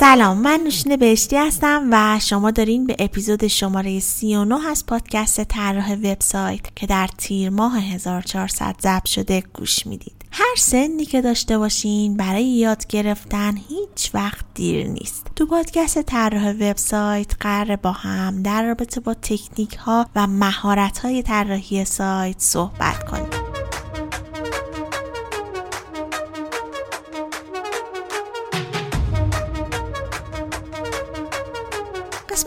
سلام من نوشین بهشتی هستم و شما دارین به اپیزود شماره 39 از پادکست طراح وبسایت که در تیر ماه 1400 ضبط شده گوش می‌دید. هر سنی که داشته باشین برای یاد گرفتن هیچ وقت دیر نیست. تو پادکست طراح وبسایت قرار با هم در رابطه با تکنیک ها و مهارت های طراحی سایت صحبت کنیم.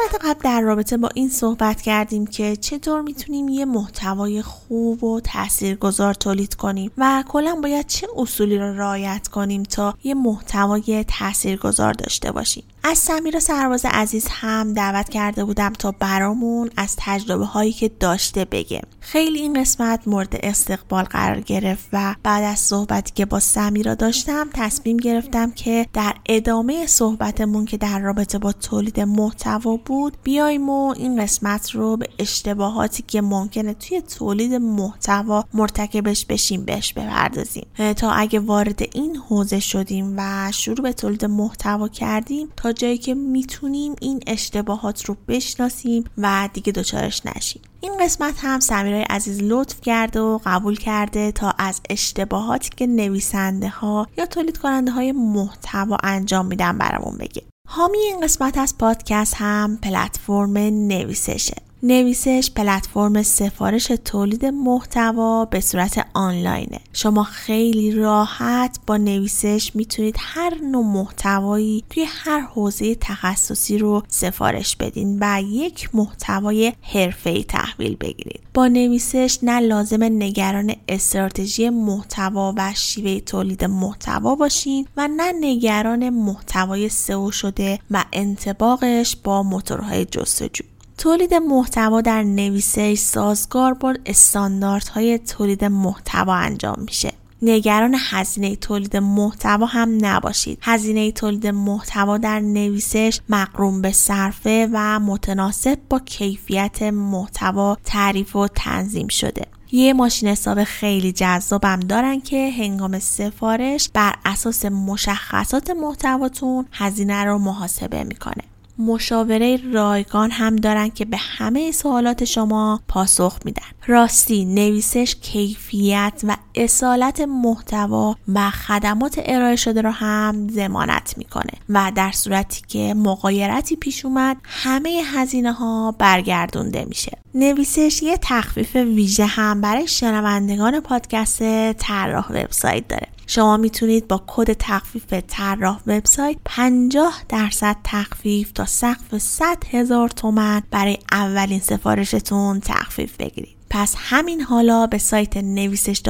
قسمت قبل در رابطه با این صحبت کردیم که چطور می‌تونیم یه محتوای خوب و تاثیرگذار تولید کنیم و کلا باید چه اصولی رو رعایت کنیم تا یه محتوای تاثیرگذار داشته باشیم. از سمیرا سرباز عزیز هم دعوت کرده بودم تا برامون از تجربه هایی که داشته بگه. خیلی این قسمت مورد استقبال قرار گرفت و بعد از صحبتی که با سمیرا داشتم تصمیم گرفتم که در ادامه صحبتمون که در رابطه با تولید محتوا بود بیایم و این قسمت رو به اشتباهاتی که ممکنه توی تولید محتوا مرتکبش بشیم بهش بپردازیم. تا اگه وارد این حوزه شدیم و شروع به تولید محتوا کردیم تا جایی که می‌تونیم این اشتباهات رو بشناسیم و دیگه دچارش نشیم. این قسمت هم سمیرای عزیز لطف کرده و قبول کرده تا از اشتباهاتی که نویسنده ها یا تولید کننده های محتوا انجام میدن برامون بگه. حامی این قسمت از پادکست هم پلتفرم نویسشه. نویسش پلتفرم سفارش تولید محتوا به صورت آنلاینه. شما خیلی راحت با نویسش می‌تونید هر نوع محتوایی توی هر حوزه تخصصی رو سفارش بدین و یک محتوای حرفه‌ای تحویل بگیرید. با نویسش نه لازم نگران استراتژی محتوا و شیوه تولید محتوا باشین و نه نگران محتوای سئو شده و انتباقش با موتورهای جستجو. تولید محتوا در نویسش سازگار با استانداردهای تولید محتوا انجام میشه. نگران هزینه تولید محتوا هم نباشید. هزینه تولید محتوا در نویسش مقروم به صرفه و متناسب با کیفیت محتوا تعریف و تنظیم شده. یه ماشین حساب خیلی جذابم دارن که هنگام سفارش بر اساس مشخصات محتواتون هزینه رو محاسبه می‌کنه. مشاوره رایگان هم دارن که به همه سوالات شما پاسخ میدن. راستی نویسش کیفیت و اصالت محتوا و خدمات ارائه شده رو هم ضمانت می‌کنه و در صورتی که مقایرتی پیش اومد همه هزینه ها برگردونده میشه. نویسش یه تخفیف ویژه هم برای شنوندگان پادکست طراح وبسایت داره. شما می‌تونید با کد تخفیف طراح وبسایت 50 درصد تخفیف تا سقف 100 هزار تومن برای اولین سفارشتون تخفیف بگیرید. پس همین حالا به سایت نویسش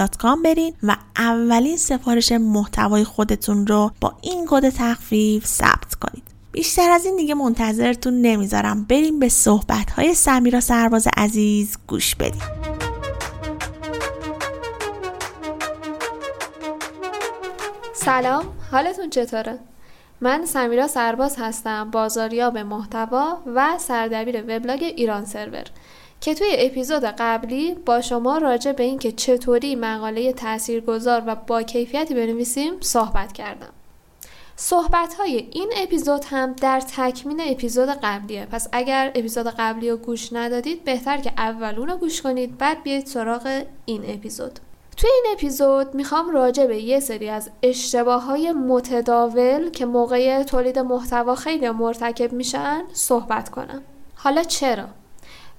برین و اولین سفارش محتوای خودتون رو با این کد تخفیف ثبت کنید. بیشتر از این دیگه منتظرتون نمی‌ذارم. بریم به صحبت های سمیرا سرباز عزیز گوش بدیم. سلام حالتون چطوره؟ من سمیرا سرباز هستم بازاریاب محتوا و سردبیر وبلاگ ایران سرور. که توی اپیزود قبلی با شما راجع به اینکه چطوری مقاله تاثیرگذار و با کیفیتی بنویسیم صحبت کردم. صحبت های این اپیزود هم در تکمیل اپیزود قبلیه. پس اگر اپیزود قبلی رو گوش ندادید بهتر که اول اون رو گوش کنید بعد بیاید سراغ این اپیزود. توی این اپیزود می‌خوام راجع به یه سری از اشتباه های متداول که موقع تولید محتوا خیلی مرتکب میشن صحبت کنم. حالا چرا؟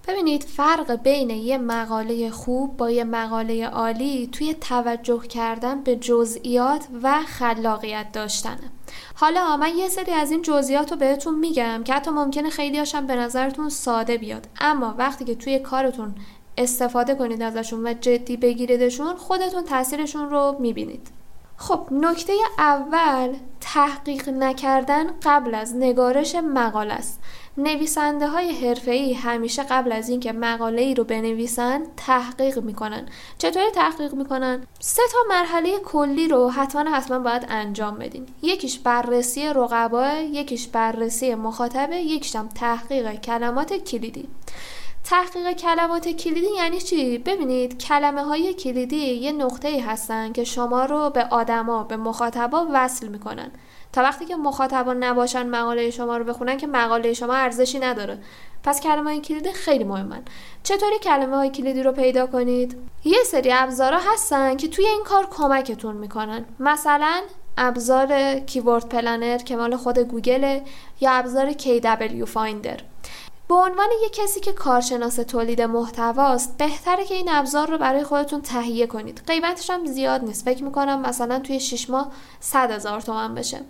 ببینید فرق بین یه مقاله خوب با یه مقاله عالی توی توجه کردن به جزئیات و خلاقیت داشتنه. حالا من یه سری از این جزئیات رو بهتون میگم که حتی ممکنه خیلی هاشم به نظرتون ساده بیاد. اما وقتی که توی کارتون استفاده کنید ازشون و جدی بگیریدشون خودتون تاثیرشون رو می‌بینید. خب نکته اول تحقیق نکردن قبل از نگارش مقاله است. نویسنده های حرفه‌ای همیشه قبل از اینکه مقاله ای رو بنویسن تحقیق می‌کنن. چطوری تحقیق می‌کنن؟ سه تا مرحله کلی رو حتما حتما باید انجام بدین. یکیش بررسی رقبا یکیش بررسی مخاطبه یکیش تحقیق کلمات کلیدی. تحقیق کلمات کلیدی یعنی چی؟ ببینید کلمه های کلیدی یه نقطه ای هستن که شما رو به آدما به مخاطبا وصل می‌کنن. تا وقتی که مخاطبا نباشن مقاله شما رو بخونن که مقاله شما ارزشی نداره. پس کلمه های کلیدی خیلی مهمن. چطوری کلمه های کلیدی رو پیدا کنید؟ یه سری ابزارا هستن که توی این کار کمکتون می‌کنن. مثلا ابزار Keyword Planner که مال خود گوگل یا ابزار KWFinder به عنوان یک کسی که کارشناس تولید محتواست بهتره که این ابزار رو برای خودتون تهیه کنید. قیمتش هم زیاد نیست. فکر می‌کنم مثلا توی 6 ماه 100 هزار تومن بشه.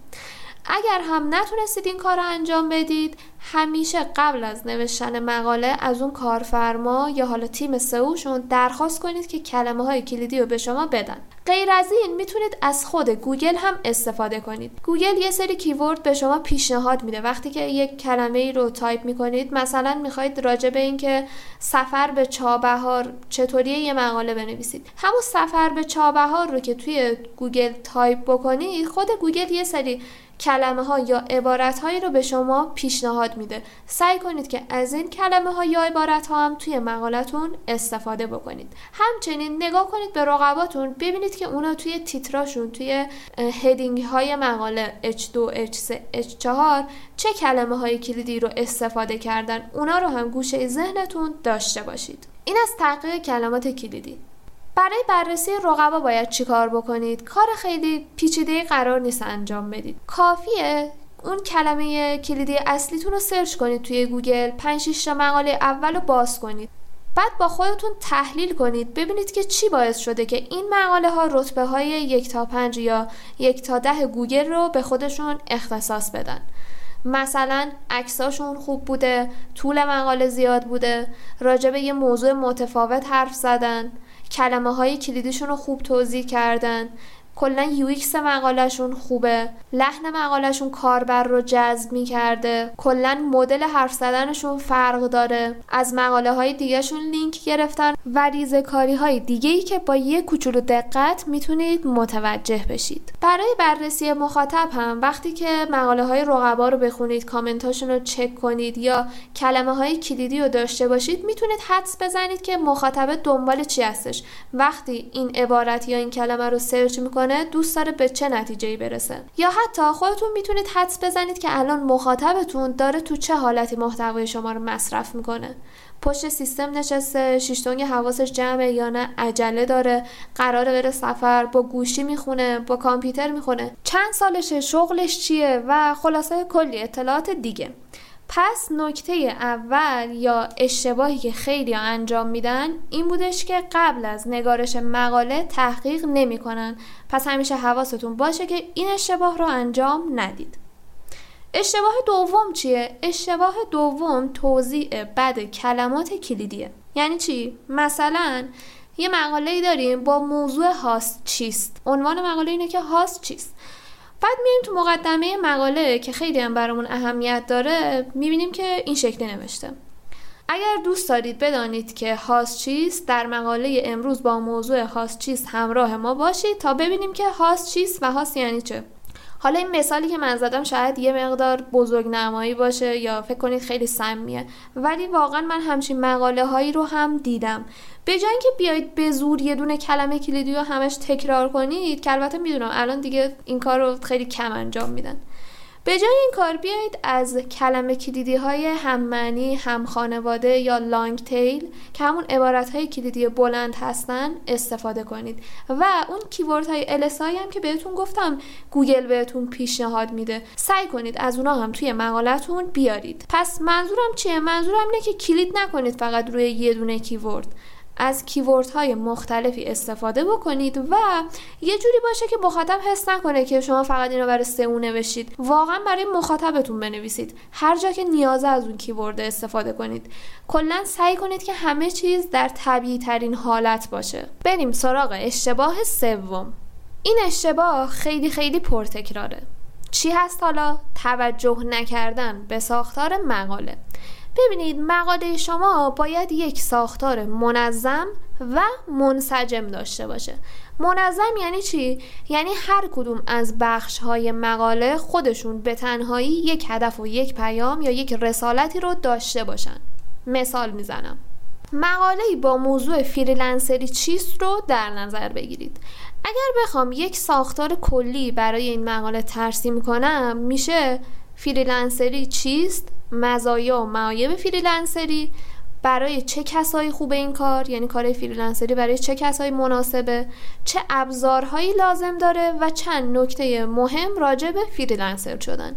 اگر هم نتونستید این کار رو انجام بدید همیشه قبل از نوشتن مقاله از اون کارفرما یا حالا تیم سئوشون درخواست کنید که کلمه های کلیدی رو به شما بدن. غیر از این می‌تونید از خود گوگل هم استفاده کنید. گوگل یه سری keyword به شما پیشنهاد میده. وقتی که یک کلمه ای رو تایپ می‌کنید مثلا می‌خواید راجع به اینکه سفر به چابهار چطوری یه مقاله بنویسید. همون سفر به چابهار رو که توی گوگل تایپ بکنید خود گوگل یه سری کلمه ها یا عبارت هایی رو به شما پیشنهاد میده. سعی کنید که از این کلمه ها یا عبارت ها هم توی مقالتون استفاده بکنید. همچنین نگاه کنید به رقباتون ببینید که اونا توی تیتراشون توی هدینگ های مقاله H2 H3 H4 چه کلمه های کلیدی رو استفاده کردن. اونا رو هم گوشه ذهنتون داشته باشید. این از تحقیق کلمات کلیدی. برای بررسی رقبا باید چیکار بکنید؟ کار خیلی پیچیده قرار نیست انجام بدید. کافیه اون کلمه کلیدی اصلیتون رو سرچ کنید توی گوگل 5 تا مقاله اول رو باز کنید. بعد با خودتون تحلیل کنید ببینید که چی باعث شده که این مقاله ها رتبه های یک تا پنج یا یک تا ده گوگل رو به خودشون اختصاص بدن. مثلا عکساشون خوب بوده طول مقاله زیاد بوده راجع به یه موضوع متفاوت حرف زدن. کلمه های کلیدیشون رو خوب توضیح کردن. کلا UX مقالهشون خوبه. لحن مقالهشون کاربر رو جذب می‌کرده. کلا مدل حرف زدنشون فرق داره. از مقاله های دیگهشون لینک گرفتن و ریزه کاری های دیگه ای که با یه کوچولو دقت می‌تونید متوجه بشید. برای بررسی مخاطب هم وقتی که مقاله های رقبا رو بخونید کامنتاشون رو چک کنید یا کلمه های کلیدی رو داشته باشید می‌تونید حدس بزنید که مخاطب دنبال چی هستش. وقتی این عبارت یا این کلمه رو سرچ می‌کنید دوست داره به چه نتیجه برسه. یا حتی خودتون می‌تونید حدس بزنید که الان مخاطبتون داره تو چه حالتی محتوای شما رو مصرف می‌کنه. پشت سیستم نشسته شیشتونگ حواسش جمعه یا نه عجله داره قراره بره سفر با گوشی می‌خونه با کامپیوتر می‌خونه. چند سالشه شغلش چیه؟ و خلاصه کلی اطلاعات دیگه. پس نکته اول یا اشتباهی که خیلی انجام میدن این بودش که قبل از نگارش مقاله تحقیق نمی‌کنن پس همیشه حواستون باشه که این اشتباه رو انجام ندید. اشتباه دوم چیه؟ اشتباه دوم توضیع بد کلمات کلیدیه. یعنی چی؟ مثلا یه مقاله ای داریم با موضوع هاست چیست. عنوان مقاله اینه که هاست چیست. بعد میریم تو مقدمه مقاله که خیلی هم برامون اهمیت داره می‌بینیم که این شکلی نوشته. اگر دوست دارید بدانید که هاست چیست در مقاله امروز با موضوع هاست چیست همراه ما باشید تا ببینیم که هاست چیست و هاست یعنی چه. حالا این مثالی که من زدم شاید یه مقدار بزرگ نمایی باشه یا فکر کنید خیلی سمیه. ولی واقعا من همچین مقاله هایی رو هم دیدم. به جای اینکه بیایید به زور یه دونه کلمه کلیدی رو همش تکرار کنید که البته می‌دونم الان دیگه این کار رو خیلی کم انجام میدن. به جای این کار بیایید از کلمه کلیدی های هم معنی هم خانواده یا لانگ تیل که همون عبارت های کلیدی بلند هستن استفاده کنید. و اون کیورد های السای هم که بهتون گفتم گوگل بهتون پیشنهاد میده. سعی کنید از اونا هم توی مقالتون بیارید. پس منظورم چیه؟ منظورم اینه که کلید نکنید فقط روی یه دونه کیورد. از کیورد های مختلفی استفاده بکنید و یه جوری باشه که مخاطب حس نکنه که شما فقط اینو برای سئو نوشید واقعا برای مخاطبتون بنویسید. هر جا که نیازه از اون کیورد استفاده کنید. کلا سعی کنید که همه چیز در طبیعی ترین حالت باشه. بریم سراغ اشتباه سوم. این اشتباه خیلی خیلی پرتکراره. چی هست حالا؟ توجه نکردن به ساختار مقاله. ببینید مقاله شما باید یک ساختار منظم و منسجم داشته باشه. منظم یعنی چی؟ یعنی هر کدوم از بخش های مقاله خودشون به تنهایی یک هدف و یک پیام یا یک رسالتی رو داشته باشن. مثال می‌زنم. مقاله با موضوع فریلنسری چیست رو در نظر بگیرید. اگر بخوام یک ساختار کلی برای این مقاله ترسیم کنم میشه فریلنسری چیست؟ مزایا و معایب فریلنسری برای چه کسایی خوبه این کار؟ یعنی کار فریلنسری برای چه کسایی مناسبه؟ چه ابزارهایی لازم داره؟ و چند نکته مهم راجع به فریلنسر شدن.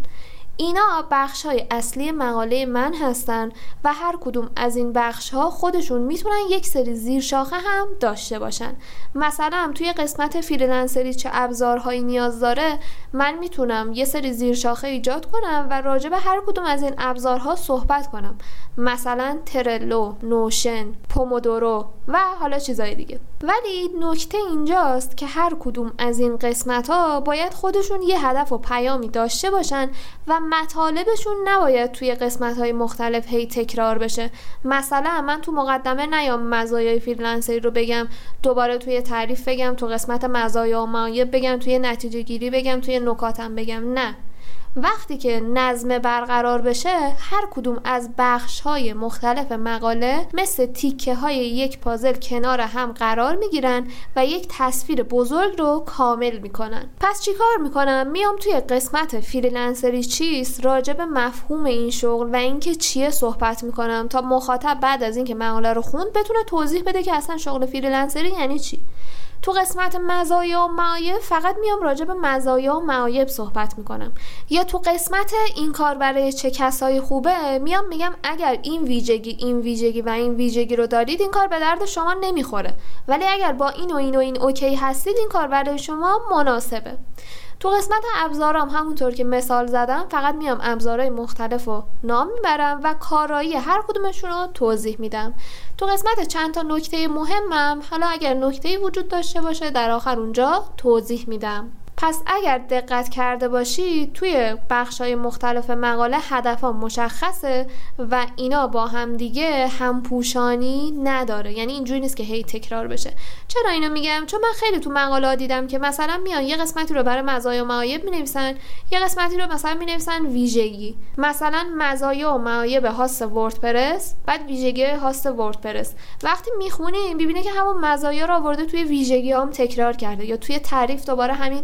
اینا بخش های اصلی مقاله من هستن و هر کدوم از این بخش ها خودشون می‌تونن یک سری زیر شاخه هم داشته باشن. مثلا توی قسمت فریلنسری چه ابزارهایی نیاز داره من می‌تونم یه سری زیر شاخه ایجاد کنم و راجع به هر کدوم از این ابزارها صحبت کنم. مثلا ترلو، نوشن، پومودورو و حالا چیزای دیگه. ولی نکته اینجاست که هر کدوم از این قسمت ها باید خودشون یه هدف و پیامی داشته باشن و مطالبشون نباید توی قسمت های مختلف هی تکرار بشه. مثلا من تو مقدمه نیام مزایای فریلنسری رو بگم دوباره توی تعریف بگم تو قسمت مزایا و معایب بگم توی نتیجه گیری بگم توی نکاتم بگم. نه. وقتی که نظم برقرار بشه هر کدوم از بخش های مختلف مقاله مثل تیکه های یک پازل کنار هم قرار می‌گیرن و یک تصویر بزرگ رو کامل می‌کنن. پس چیکار می‌کنم؟ میام توی قسمت فریلنسری چیست راجع به مفهوم این شغل و اینکه چیه صحبت می‌کنم تا مخاطب بعد از اینکه مقاله رو خوند بتونه توضیح بده که اصلا شغل فریلنسری یعنی چی. تو قسمت مزایا و معایب فقط میام راجع به مزایا و معایب صحبت می‌کنم. یا تو قسمت این کار برای چه کسایی خوبه میام میگم اگر این ویژگی این ویژگی و این ویژگی رو دارید این کار به درد شما نمی‌خوره. ولی اگر با این و این و این اوکی هستید این کار برای شما مناسبه. تو قسمت ابزارام همونطور که مثال زدم فقط میام ابزارهای مختلف رو نام می‌برم و کارایی هر کدومشون رو توضیح میدم. تو قسمت چند تا نکته مهمم حالا اگر نکته وجود داشته باشه در آخر اونجا توضیح میدم. پس اگر دقت کرده باشید توی بخش های مختلف مقاله هدف ها مشخصه و اینا با هم دیگه همپوشانی نداره. یعنی اینجوری نیست که هی تکرار بشه. چرا اینو میگم؟ چون من خیلی تو مقاله دیدم که مثلا میان یه قسمتی رو برای مزایا و معایب می‌نویسن یه قسمتی رو مثلا می‌نویسن ویژگی. مثلا مزایا و معایب هاست وردپرس بعد ویژگی هاست وردپرس. وقتی می‌خونی ببینه که همون مزایا رو آورده توی ویژگی هم تکرار کرده یا توی تعریف دوباره همین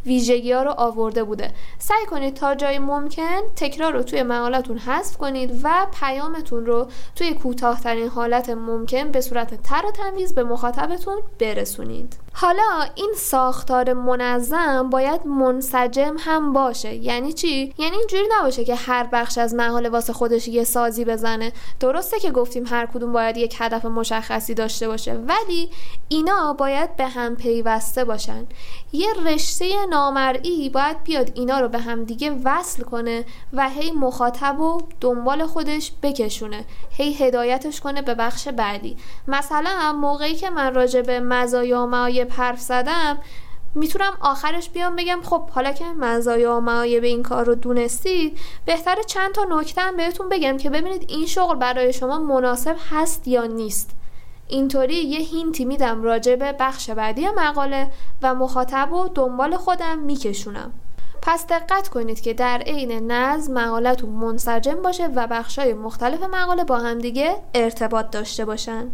ویژگی ها رو آورده بوده. سعی کنید تا جای ممکن تکرار رو توی مقالتون حذف کنید و پیامتون رو توی کوتاهترین حالت ممکن به صورت تر و تمیز به مخاطبتون برسونید. حالا این ساختار منظم باید منسجم هم باشه. یعنی چی؟ یعنی اینجوری نباشه که هر بخش از مقاله واسه خودش یه سازی بزنه. درسته که گفتیم هر کدوم باید یک هدف مشخصی داشته باشه ولی اینا باید به هم پیوسته باشن. یه رشته نامرئی باید بیاد اینا رو به هم دیگه وصل کنه و هی مخاطب و دنبال خودش بکشونه هی هدایتش کنه به بخش بعدی. مثلا موقعی که من راجع به مزایا و معایب حرف زدم می‌تونم آخرش بیام بگم خب حالا که مزایا و معایب این کار رو دونستید بهتر چند تا نکته هم بهتون بگم که ببینید این شغل برای شما مناسب هست یا نیست. اینطوری یه هینتی میدم راجع به بخش بعدی مقاله و مخاطب و دنبال خودم میکشونم. پس دقت کنید که در عین نظم مقالتون منسجم باشه و بخشای مختلف مقاله با همدیگه ارتباط داشته باشن.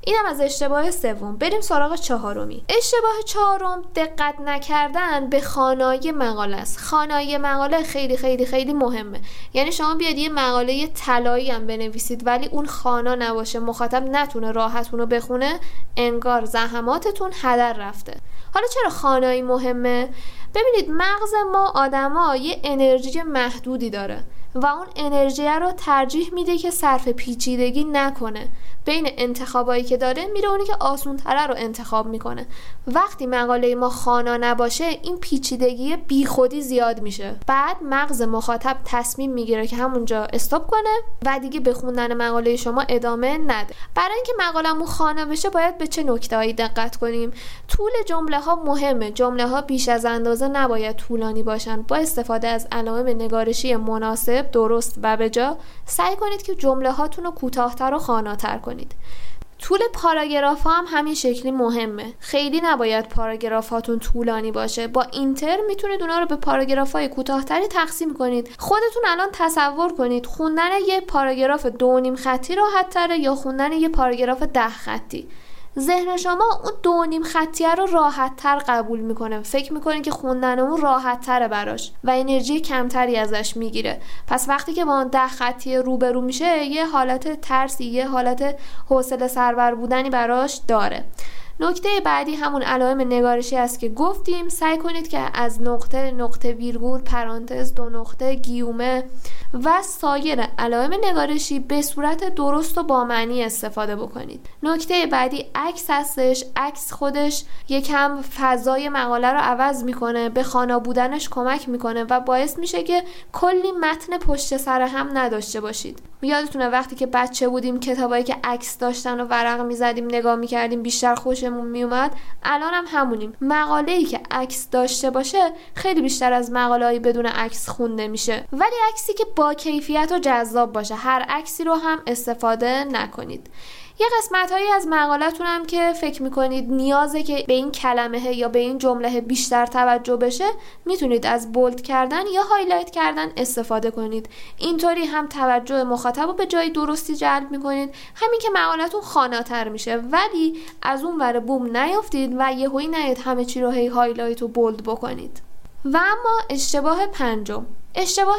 اینم از اشتباه سوم. بریم سراغ چهارمی. اشتباه چهارم دقت نکردن به خانایی مقاله است. خانایی مقاله خیلی خیلی خیلی مهمه. یعنی شما بیاد یه مقاله طلایی هم بنویسید ولی اون خانا نباشه مخاطب نتونه راحتون رو بخونه انگار زحماتتون هدر رفته. حالا چرا خانایی مهمه؟ ببینید مغز ما آدما یه انرژی محدودی داره و اون انرژی رو ترجیح میده که صرف پیچیدگی نکنه. بین انتخابایی که داره میره اونی که آسون تره رو انتخاب می‌کنه. وقتی مقاله ما خانا نباشه این پیچیدگی بیخودی زیاد میشه. بعد مغز مخاطب تصمیم می‌گیره که همونجا استاپ کنه و دیگه به خوندن مقاله شما ادامه نده. برای اینکه مقالمون خانه بشه باید به چه نکتههایی دقت کنیم؟ طول جمله ها مهمه. جمله ها بیش از اندازه نباید طولانی باشن. با استفاده از علائم نگارشی مناسب درست و بجا سعی کنید که جمله هاتون رو کوتاهتر و خاناتر کنید. طول پاراگراف ها هم همین شکلی مهمه. خیلی نباید پاراگراف هاتون طولانی باشه. با اینتر می‌تونید اونا رو به پاراگراف های کوتاهتری تقسیم کنید. خودتون الان تصور کنید خوندن یه پاراگراف دو نیم خطی راحت تره یا خوندن یه پاراگراف ده خطی. ذهن شما اون دو نیم خطیه رو راحت تر قبول می‌کنه. فکر می‌کنه که خوندن اون راحت تره براش و انرژی کمتری ازش می‌گیره. پس وقتی که با اون ده خطیه روبرو میشه یه حالت ترسی یه حالت حوصله سربر بودنی براش داره. نکته بعدی همون علائم نگارشی است که گفتیم سعی کنید که از نقطه نقطه ویرگول پرانتز دو نقطه گیومه و سایر علائم نگارشی به صورت درست و با معنی استفاده بکنید. نکته بعدی عکس هستش عکس خودش یکم فضای مقاله رو عوض می‌کنه به خانا بودنش کمک می‌کنه و باعث میشه که کلی متن پشت سر هم نداشته باشید. یادتونه وقتی که بچه بودیم کتابایی که عکس داشتن و ورق می‌زدیم نگاه می‌کردیم بیشتر خوشمون میومد الان هم همونیم. مقاله ای که عکس داشته باشه خیلی بیشتر از مقاله بدون عکس خونده میشه. ولی عکسی که با کیفیت و جذاب باشه. هر عکسی رو هم استفاده نکنید. یه قسمت هایی از مقالتون هم که فکر می‌کنید نیازه که به این کلمه یا به این جمله بیشتر توجه بشه می‌تونید از bold کردن یا highlight کردن استفاده کنید. اینطوری هم توجه مخاطب رو به جای درستی جلب می‌کنید. همین که مقالتون خواناتر میشه. ولی از اون ور بوم نیافتید و یهویی نیاد همه چی رو هی highlight و bold بکنید. و اما اشتباه پنجم. اشتباه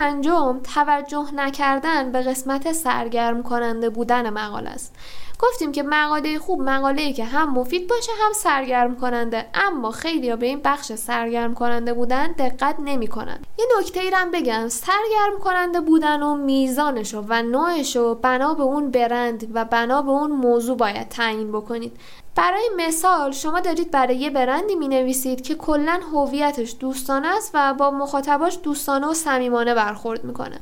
پنجم توجه نکردن به قسمت سرگرم کننده بودن مقاله است. گفتیم که مقاله خوب مقاله ای که هم مفید باشه هم سرگرم کننده. اما خیلی ها به این بخش سرگرم کننده بودن دقت نمی کنن. یه نکته ای هم بگم. سرگرم کننده بودن و میزانشو و نوعشو بنا به اون برند و بنا به اون موضوع باید تعیین بکنید. برای مثال شما دارید برای یه برندی می نویسید که کلا هویتش دوستانه است و با مخاطباش دوستانه و صمیمانه برخورد می‌کنه.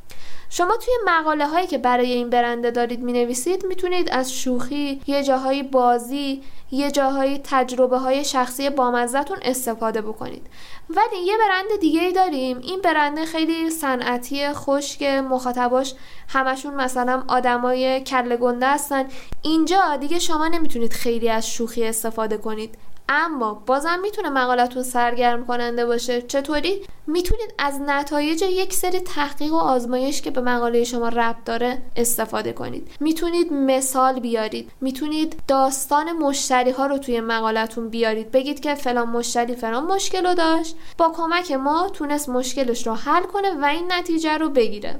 شما توی مقاله هایی که برای این برنده دارید می نویسید می‌تونید از شوخی یه جاهای بازی یه جاهایی تجربه های شخصی بامزتون استفاده بکنید. ولی یه برند دیگه ای داریم. این برنده خیلی صنعتی خشک مخاطباش همشون مثلا آدمای کله گنده هستن. اینجا دیگه شما نمی‌تونید خیلی از شوخی استفاده کنید. اما بازم می‌تونه مقالتون سرگرم کننده باشه. چطوری؟ می‌تونید از نتایج یک سری تحقیق و آزمایش که به مقاله شما ربط داره استفاده کنید. می‌تونید مثال بیارید. می‌تونید داستان مشتری ها رو توی مقالتون بیارید. بگید که فلان مشتری فلان مشکل رو داشت. با کمک ما تونست مشکلش رو حل کنه و این نتیجه رو بگیره.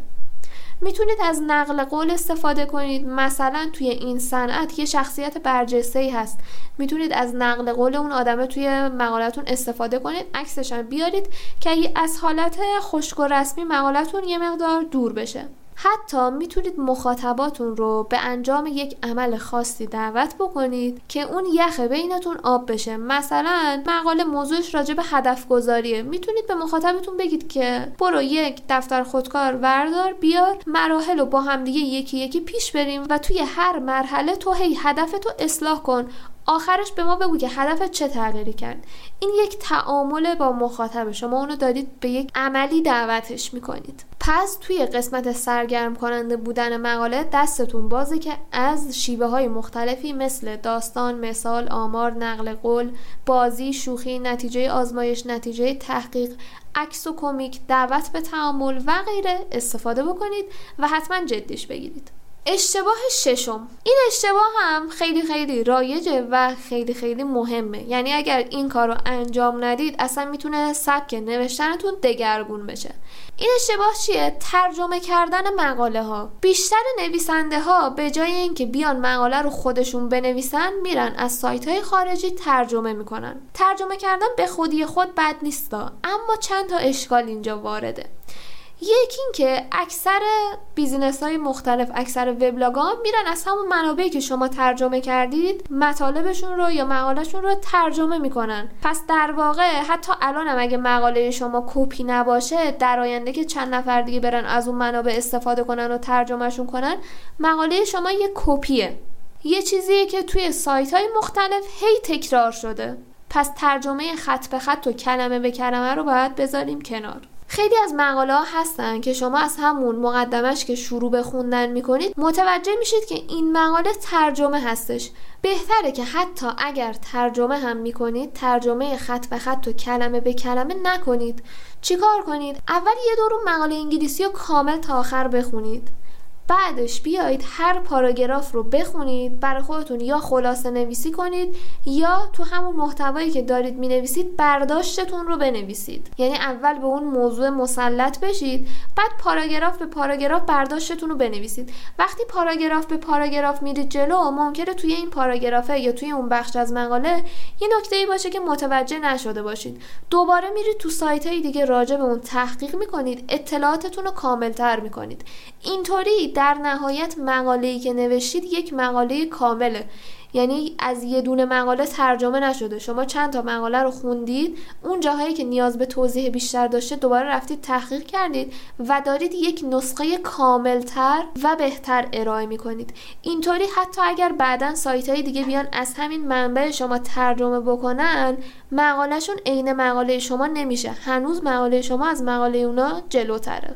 می‌تونید از نقل قول استفاده کنید. مثلا توی این صنعت یه شخصیت برجسته ای هست. می‌تونید از نقل قول اون آدمه توی مقالتون استفاده کنید. عکسش هم بیارید که از حالت خشک و رسمی مقالتون یه مقدار دور بشه. حتی می‌تونید مخاطباتون رو به انجام یک عمل خاصی دعوت بکنید که اون یخ بینتون آب بشه. مثلا مقاله موضوعش راجع به هدف گذاریه می‌تونید به مخاطبتون بگید که برو یک دفتر خودکار وردار بیار مراحل رو با همدیگه یکی یکی پیش بریم و توی هر مرحله تو هی هدفتو اصلاح کن. آخرش به ما بگو که هدفت چه تغییری کرد. این یک تعامل با مخاطب شما اونو دارید به یک عملی دعوتش می‌کنید. پس توی قسمت سرگرم کننده بودن مقاله دستتون بازه که از شیوه های مختلفی مثل داستان، مثال، آمار، نقل قول، بازی، شوخی، نتیجه آزمایش، نتیجه تحقیق، عکس و کمیک، دعوت به تعامل و غیره استفاده بکنید و حتما جدیش بگیرید. اشتباه ششم. این اشتباه هم خیلی خیلی رایجه و خیلی خیلی مهمه. یعنی اگر این کار رو انجام ندید اصلا می‌تونه سبک نوشتنتون دگرگون بشه. این اشتباه چیه؟ ترجمه کردن مقاله ها بیشتر نویسنده ها به جای اینکه بیان مقاله رو خودشون بنویسن میرن از سایت های خارجی ترجمه می‌کنن. ترجمه کردن به خودی خود بد نیستا اما چند تا اشکال اینجا وارده. یکی اینکه اکثر business های مختلف اکثر وبلاگ ها میرن از همون منابعی که شما ترجمه کردید مطالبشون رو یا مقالهشون رو ترجمه می‌کنن. پس در واقع حتی الان هم اگه مقاله شما کپی نباشه در آینده که چند نفر دیگه برن از اون منابع استفاده کنن و ترجمهشون کنن مقاله شما یه کپیه. یه چیزیه که توی سایت های مختلف هی تکرار شده. پس ترجمه خط به خط و کلمه به کلمه رو باید بذاریم کنار. خیلی از مقاله ها هستن که شما از همون مقدمش که شروع به خوندن می‌کنید متوجه میشید که این مقاله ترجمه هستش. بهتره که حتی اگر ترجمه هم می‌کنید ترجمه خط به خط و کلمه به کلمه نکنید. چیکار کنید؟ اول یه دور مقاله انگلیسی رو کامل تا آخر بخونید. بعدش بیایید هر پاراگراف رو بخونید برای خودتون یا خلاصه نویسی کنید یا تو همون محتوایی که دارید می نویسید برداشتتون رو بنویسید. یعنی اول به اون موضوع مسلط بشید بعد پاراگراف به پاراگراف برداشتتون رو بنویسید. وقتی پاراگراف به پاراگراف میرید جلو ممکنه توی این پاراگرافه یا توی اون بخش از مقاله یه نکته ای باشه که متوجه نشده باشید. دوباره میرید تو سایت دیگه راجع به اون تحقیق می‌کنید اطلاعاتتون رو کاملتر می‌کنید. اینطوری در نهایت مقاله‌ای که نوشتید یک مقاله کامله. یعنی از یه دونه مقاله ترجمه نشده. شما چند تا مقاله رو خوندید اون جاهایی که نیاز به توضیح بیشتر داشته دوباره رفتید تحقیق کردید و دارید یک نسخه کاملتر و بهتر ارائه می‌کنید. اینطوری حتی اگر بعدا سایت های دیگه بیان از همین منبع شما ترجمه بکنن مقالهشون عین مقاله شما نمیشه. هنوز مقاله شما از مقاله اونا جلوتره.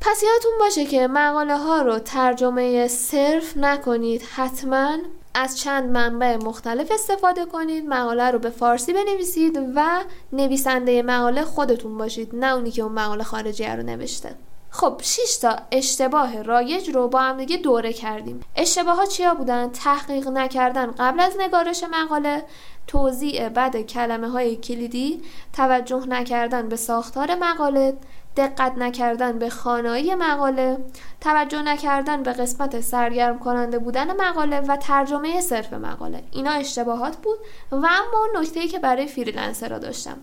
پس یادتون باشه که مقاله ها رو ترجمه صرف نکنید حتما از چند منبع مختلف استفاده کنید مقاله رو به فارسی بنویسید و نویسنده مقاله خودتون باشید نه اونی که اون مقاله خارجی رو نوشته. خب 6 تا اشتباه رایج رو با هم دیگه دوره کردیم. اشتباه ها چیا بودن؟ تحقیق نکردن قبل از نگارش مقاله. توضیع بد کلمه های کلیدی توجه نکردن به ساختار مقاله. دقت نکردن به خانایی مقاله توجه نکردن به قسمت سرگرم کننده بودن مقاله و ترجمه صرف مقاله. اینا اشتباهات بود و اما نکته که برای freelancer ها داشتم.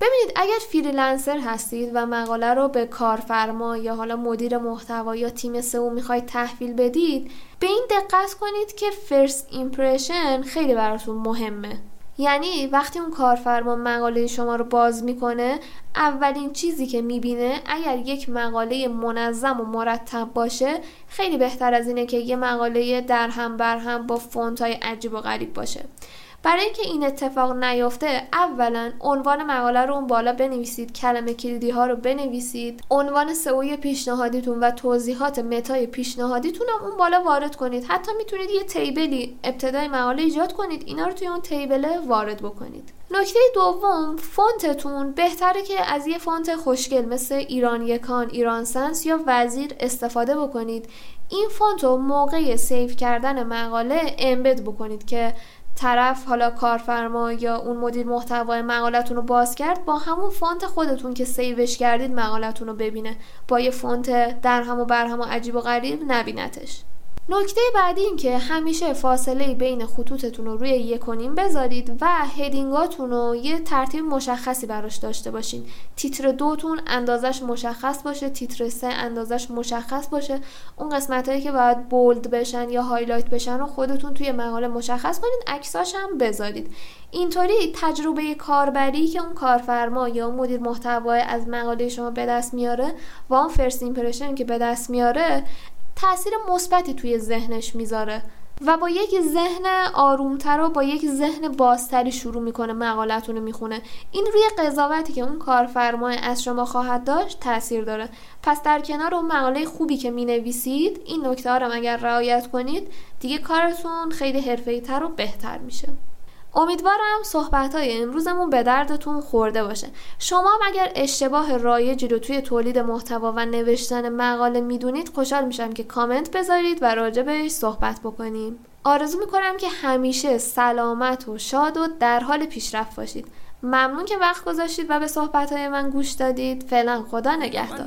ببینید اگر freelancer هستید و مقاله رو به کارفرما یا حالا مدیر محتوا یا تیم سئو می‌خواید تحویل بدید به این دقت کنید که first impression خیلی براتون مهمه. یعنی وقتی اون کارفرما مقاله شما رو باز می‌کنه اولین چیزی که می‌بینه اگر یک مقاله منظم و مرتب باشه خیلی بهتر از اینه که یه مقاله در هم بر هم با فونت های عجیب و غریب باشه. برای اینکه این اتفاق نیفته اولا عنوان مقاله رو اون بالا بنویسید کلمه کلیدی ها رو بنویسید. عنوان سئوی پیشنهادیتون و توضیحات meta ی پیشنهادیتون هم اون بالا وارد کنید. حتی می‌تونید یه table ی ابتدای مقاله ایجاد کنید اینا رو توی اون table ه وارد بکنید. نکته دوم فونتتون بهتره که از یه فونت خوشگل مثل ایران یکان ایران سنس یا وزیر استفاده بکنید. این فونت رو موقع save کردن مقاله embed بکنید که طرف حالا کارفرما یا اون مدیر محتوای مقالتون رو باز کرد با همون فونت خودتون که save ش کردید مقالتون رو ببینه. با یه فونت در هم و بر هم و عجیب و غریب نبینتش. نکته بعدی این که همیشه فاصله بین خطوطتون رو روی یک بذارید و heading اتون رو یه ترتیب مشخصی براش داشته باشین. تیتر دوتون اندازش مشخص باشه تیتر سه اندازش مشخص باشه. اون قسمت هایی که باید bold بشن یا highlight بشن رو خودتون توی مقاله مشخص کنید عکساش هم بذارید. اینطوری تجربه کاربری که اون کارفرما یا اون مدیر محتوا از مقاله شما به دست میاره و اون first impression که به دست میاره تاثیر مثبتی توی ذهنش می‌ذاره و با یک ذهن آرومتر و با یک ذهن بازتری شروع می‌کنه مقالتون رو می‌خونه. این روی قضاوتی که اون کارفرما از شما خواهد داشت تاثیر داره. پس در کنار اون مقاله خوبی که می‌نویسید این نکته ها رو اگر رعایت کنید دیگه کارتون خیلی حرفه‌ای تر و بهتر میشه. امیدوارم صحبت های امروزمون به دردتون خورده باشه. شما اگر اشتباه رایجی رو توی تولید محتوا و نوشتن مقاله می‌دونید خوشحال میشم که کامنت بذارید و راجع بهش صحبت بکنیم. آرزو می‌کنم که همیشه سلامت و شاد و در حال پیشرفت باشید. ممنون که وقت گذاشتید و به صحبت های من گوش دادید. فعلا خدا نگهدار.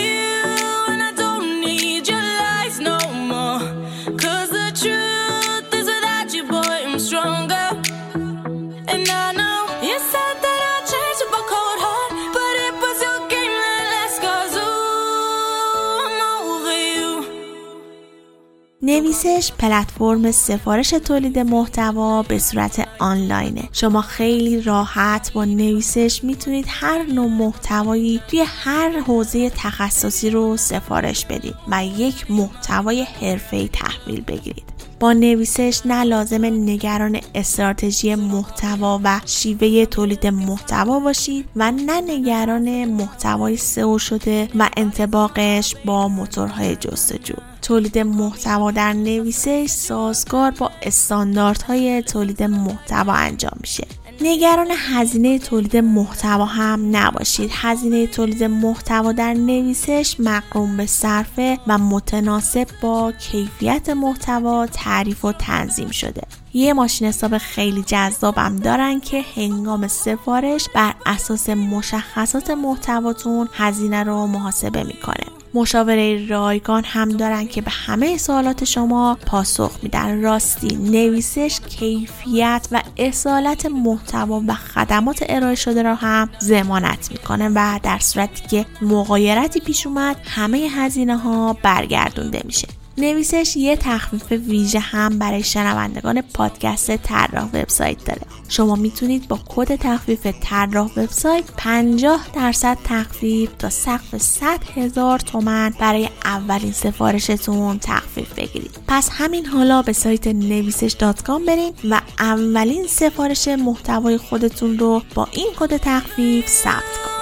نویسش پلتفرم سفارش تولید محتوا به صورت آنلاینه. شما خیلی راحت با نویسش می‌تونید هر نوع محتوایی توی هر حوزه تخصصی رو سفارش بدید و یک محتوای حرفه‌ای تحویل بگیرید. با نویسش نه لازم نگران استراتژی محتوا و شیوه تولید محتوا باشید و نه نگران محتوای سئو شده و انتباقش با موتورهای جستجو. تولید محتوا در نویسش سازگار با استانداردهای تولید محتوا انجام میشه. نگران هزینه تولید محتوا هم نباشید. هزینه تولید محتوا در نویسش مقروم به صرفه و متناسب با کیفیت محتوا تعریف و تنظیم شده. یه ماشین حساب خیلی جذابم دارن که هنگام سفارش بر اساس مشخصات محتواتون هزینه رو محاسبه می‌کنه. مشاوره رایگان هم دارن که به همه سوالات شما پاسخ میدن. راستی نویسش کیفیت و اصالت محتوا و خدمات ارائه شده را هم زمانت می‌کنه و در صورتی که مغایرتی پیش اومد همه هزینه ها برگردونده میشه. نویسش یه تخفیف ویژه هم برای شنوندگان پادکست طراح وبسایت داره. شما می‌تونید با کد تخفیف طراح وبسایت 50 درصد تخفیف تا سقف 100 هزار تومن برای اولین سفارشتون تخفیف بگیرید. پس همین حالا به سایت نویسش dot برین و اولین سفارش محتوای خودتون رو با این کد تخفیف ثبت کنید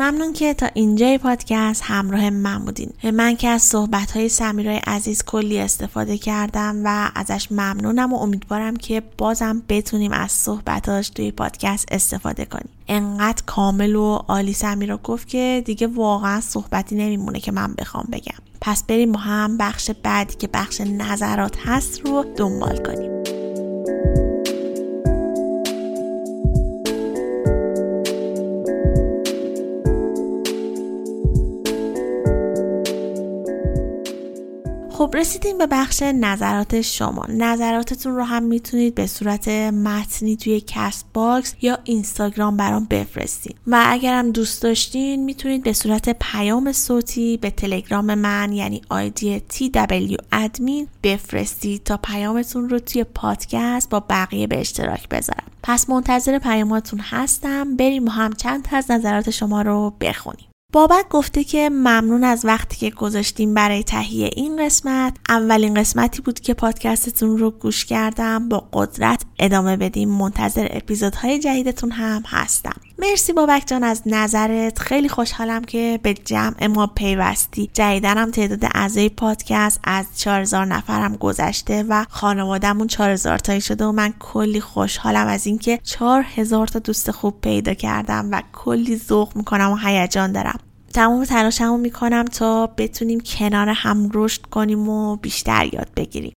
ممنون که تا اینجای پادکست همراه من بودین. من که از صحبت های سمیرای عزیز کلی استفاده کردم و ازش ممنونم و امیدوارم که بازم بتونیم از صحبتاش توی پادکست استفاده کنیم. انقدر کامل و عالی سمیرا گفت که دیگه واقعا صحبتی نمیمونه که من بخوام بگم. پس بریم با هم بخش بعدی که بخش نظرات هست رو دنبال کنیم. خب رسیدیم به بخش نظرات شما. نظراتتون رو هم می‌تونید به صورت متنی توی Castbox یا اینستاگرام برام بفرستین. و اگرم دوست داشتین می‌تونید به صورت پیام صوتی به تلگرام من یعنی آیدی TW admin بفرستید تا پیامتون رو توی پادکست با بقیه به اشتراک بذارم. پس منتظر پیاماتون هستم. بریم با هم چند تا از نظرات شما رو بخونیم. بابک گفته که ممنون از وقتی که گذاشتیم برای تهیه این قسمت. اولین قسمتی بود که پادکستتون رو گوش کردم. با قدرت ادامه بدیم. منتظر اپیزودهای جدیدتون هم هستم. مرسی بابک جان از نظرت. خیلی خوشحالم که به جمع ما پیوستی. جدیدنم تعداد اعضای پادکست از 4000 نفرم گذشته و خانوادهمون 4000 تایی شده و من کلی خوشحالم از اینکه 4000 تا دوست خوب پیدا کردم و کلی ذوق می‌کنم و هیجان دارم. تمام تلاشمو می‌کنم تا بتونیم کنار هم رشد کنیم و بیشتر یاد بگیریم.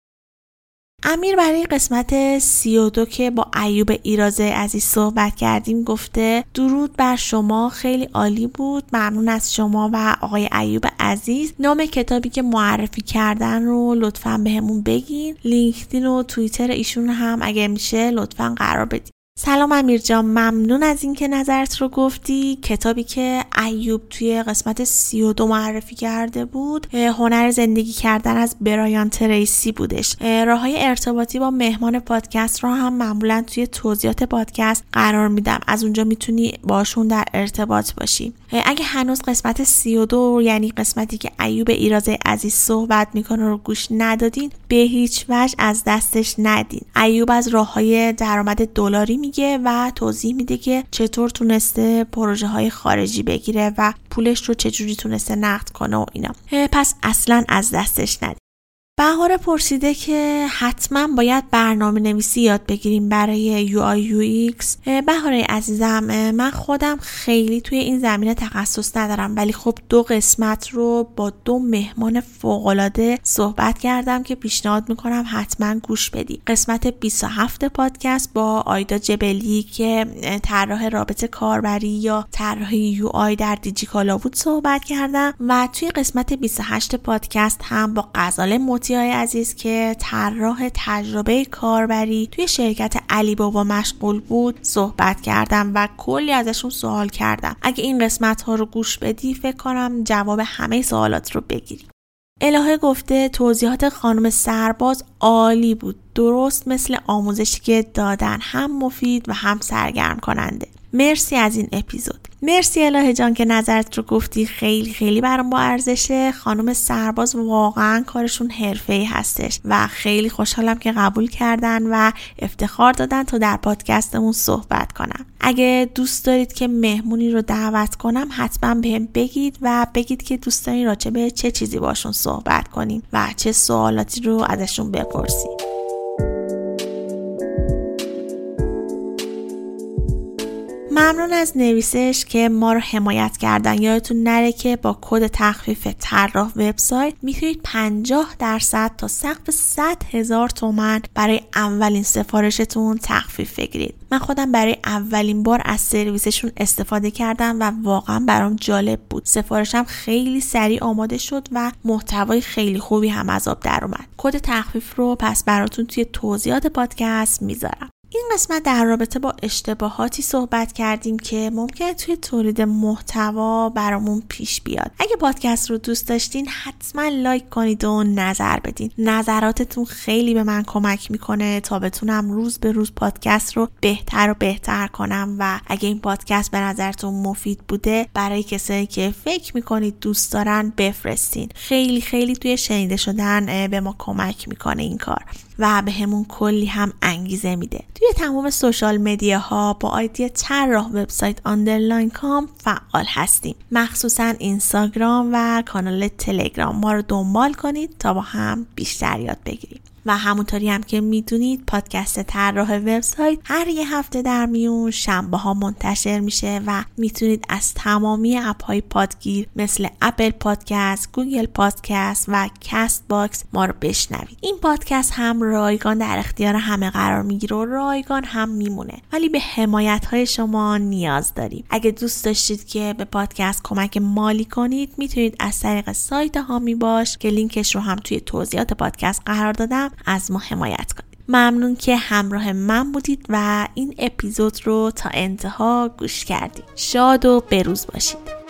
امیر برای قسمت سی و دو که با ایوب ایرازه عزیز صحبت کردیم گفته درود بر شما خیلی عالی بود ممنون از شما و آقای ایوب عزیز. نام کتابی که معرفی کردن رو لطفا بهمون به بگین. لینکدین و توییتر ایشون هم اگر میشه لطفا قرار بدید سلام امیر جان ممنون از اینکه نظرت رو گفتی. کتابی که ایوب توی قسمت سی و دو معرفی کرده بود هنر زندگی کردن از برایان تریسی بودش. راه های ارتباطی با مهمان پادکست رو هم معمولا توی توضیحات پادکست قرار میدم. از اونجا می‌تونی باشون در ارتباط باشی. اگه هنوز قسمت سی و دو یعنی قسمتی که ایوب ایرازه عزیز صحبت می‌کنه رو گوش ندادین به هیچ وجه از دستش ندین. ایوب از راه های درآمد دلاری میگه و توضیح میده که چطور تونسته پروژه های خارجی بگیره و پولش رو چجوری تونسته نقد کنه و اینا. پس اصلا از دستش ندید. بهار پرسیده که حتما باید برنامه نویسی یاد بگیریم برای یو X. بهاره عزیزم من خودم خیلی توی این زمینه تخصص ندارم ولی خب دو قسمت رو با دو مهمان فوقالعاده صحبت کردم که پیشنهاد می‌کنم حتما گوش بدی. قسمت 27 پادکست با آیدا جبلی که طراح رابط کاربری یا طراح UI در دیجیکالا بود صحبت کردم و توی قسمت 28 پادکست هم با غزاله های عزیز که طراح تجربه کاربری توی شرکت علی بابا مشغول بود صحبت کردم و کلی ازشون سوال کردم. اگه این قسمت ها رو گوش بدی فکر کنم جواب همه سوالات رو بگیری. الهه گفته توضیحات خانم سرباز عالی بود. درست مثل آموزشی که دادن هم مفید و هم سرگرم کننده مرسی از این اپیزود. مرسی الهه جان که نظرت رو گفتی. خیلی خیلی برام با ارزشه. خانم سرباز واقعا کارشون حرفه ای هستش و خیلی خوشحالم که قبول کردن و افتخار دادن تا در پادکستمون صحبت کنم. اگه دوست دارید که مهمونی رو دعوت کنم حتما بهم بگید و بگید که دوست دارین راجع به چه چیزی باشون صحبت کنیم و چه سوالاتی رو ازشون بپرسید ممنون از نویسش که ما رو حمایت کردن. یادتون نره که با کد تخفیف طراح وبسایت می‌تونید 50 درصد تا سقف 100 هزار تومن برای اولین سفارشتون تخفیف بگیرید. من خودم برای اولین بار از سرویسشون استفاده کردم و واقعا برام جالب بود. سفارشم خیلی سریع آماده شد و محتوای خیلی خوبی هم از آب در اومد. کد تخفیف رو پس براتون توی توضیحات پادکست می‌ذارم. این قسمت در رابطه با اشتباهاتی صحبت کردیم که ممکنه توی تولید محتوا برامون پیش بیاد. اگه پادکست رو دوست داشتین حتما لایک کنید و نظر بدین. نظراتتون خیلی به من کمک می‌کنه تا بتونم روز به روز پادکست رو بهتر و بهتر کنم و اگه این پادکست به نظرتون مفید بوده برای کسایی که فکر می‌کنید دوست دارن بفرستین. خیلی خیلی توی شنیده شدن به ما کمک می‌کنه این کار. و بهمون کلی هم انگیزه میده. توی تمام social media ها با آیدی طراح وبسایت underline com فعال هستیم. مخصوصا اینستاگرام و کانال تلگرام. ما رو دنبال کنید تا با هم بیشتر یاد بگیریم. و همونطوری هم که می‌دونید پادکست طراح وبسایت هر یه هفته در میون شنبه ها منتشر میشه و می‌تونید از تمامی اپ های پادگیر مثل Apple Podcast، گوگل پادکست و کست باکس ما رو بشنوید. این پادکست هم رایگان در اختیار همه قرار می‌گیره و رایگان هم میمونه ولی به حمایت های شما نیاز داریم. اگه دوست داشتید که به پادکست کمک مالی کنید می‌تونید از طریق سایت حامی باش که لینکش رو هم توی توضیحات پادکست قرار دادم از ما حمایت کنید. ممنون که همراه من بودید و این اپیزود رو تا انتها گوش کردید. شاد و بروز باشید.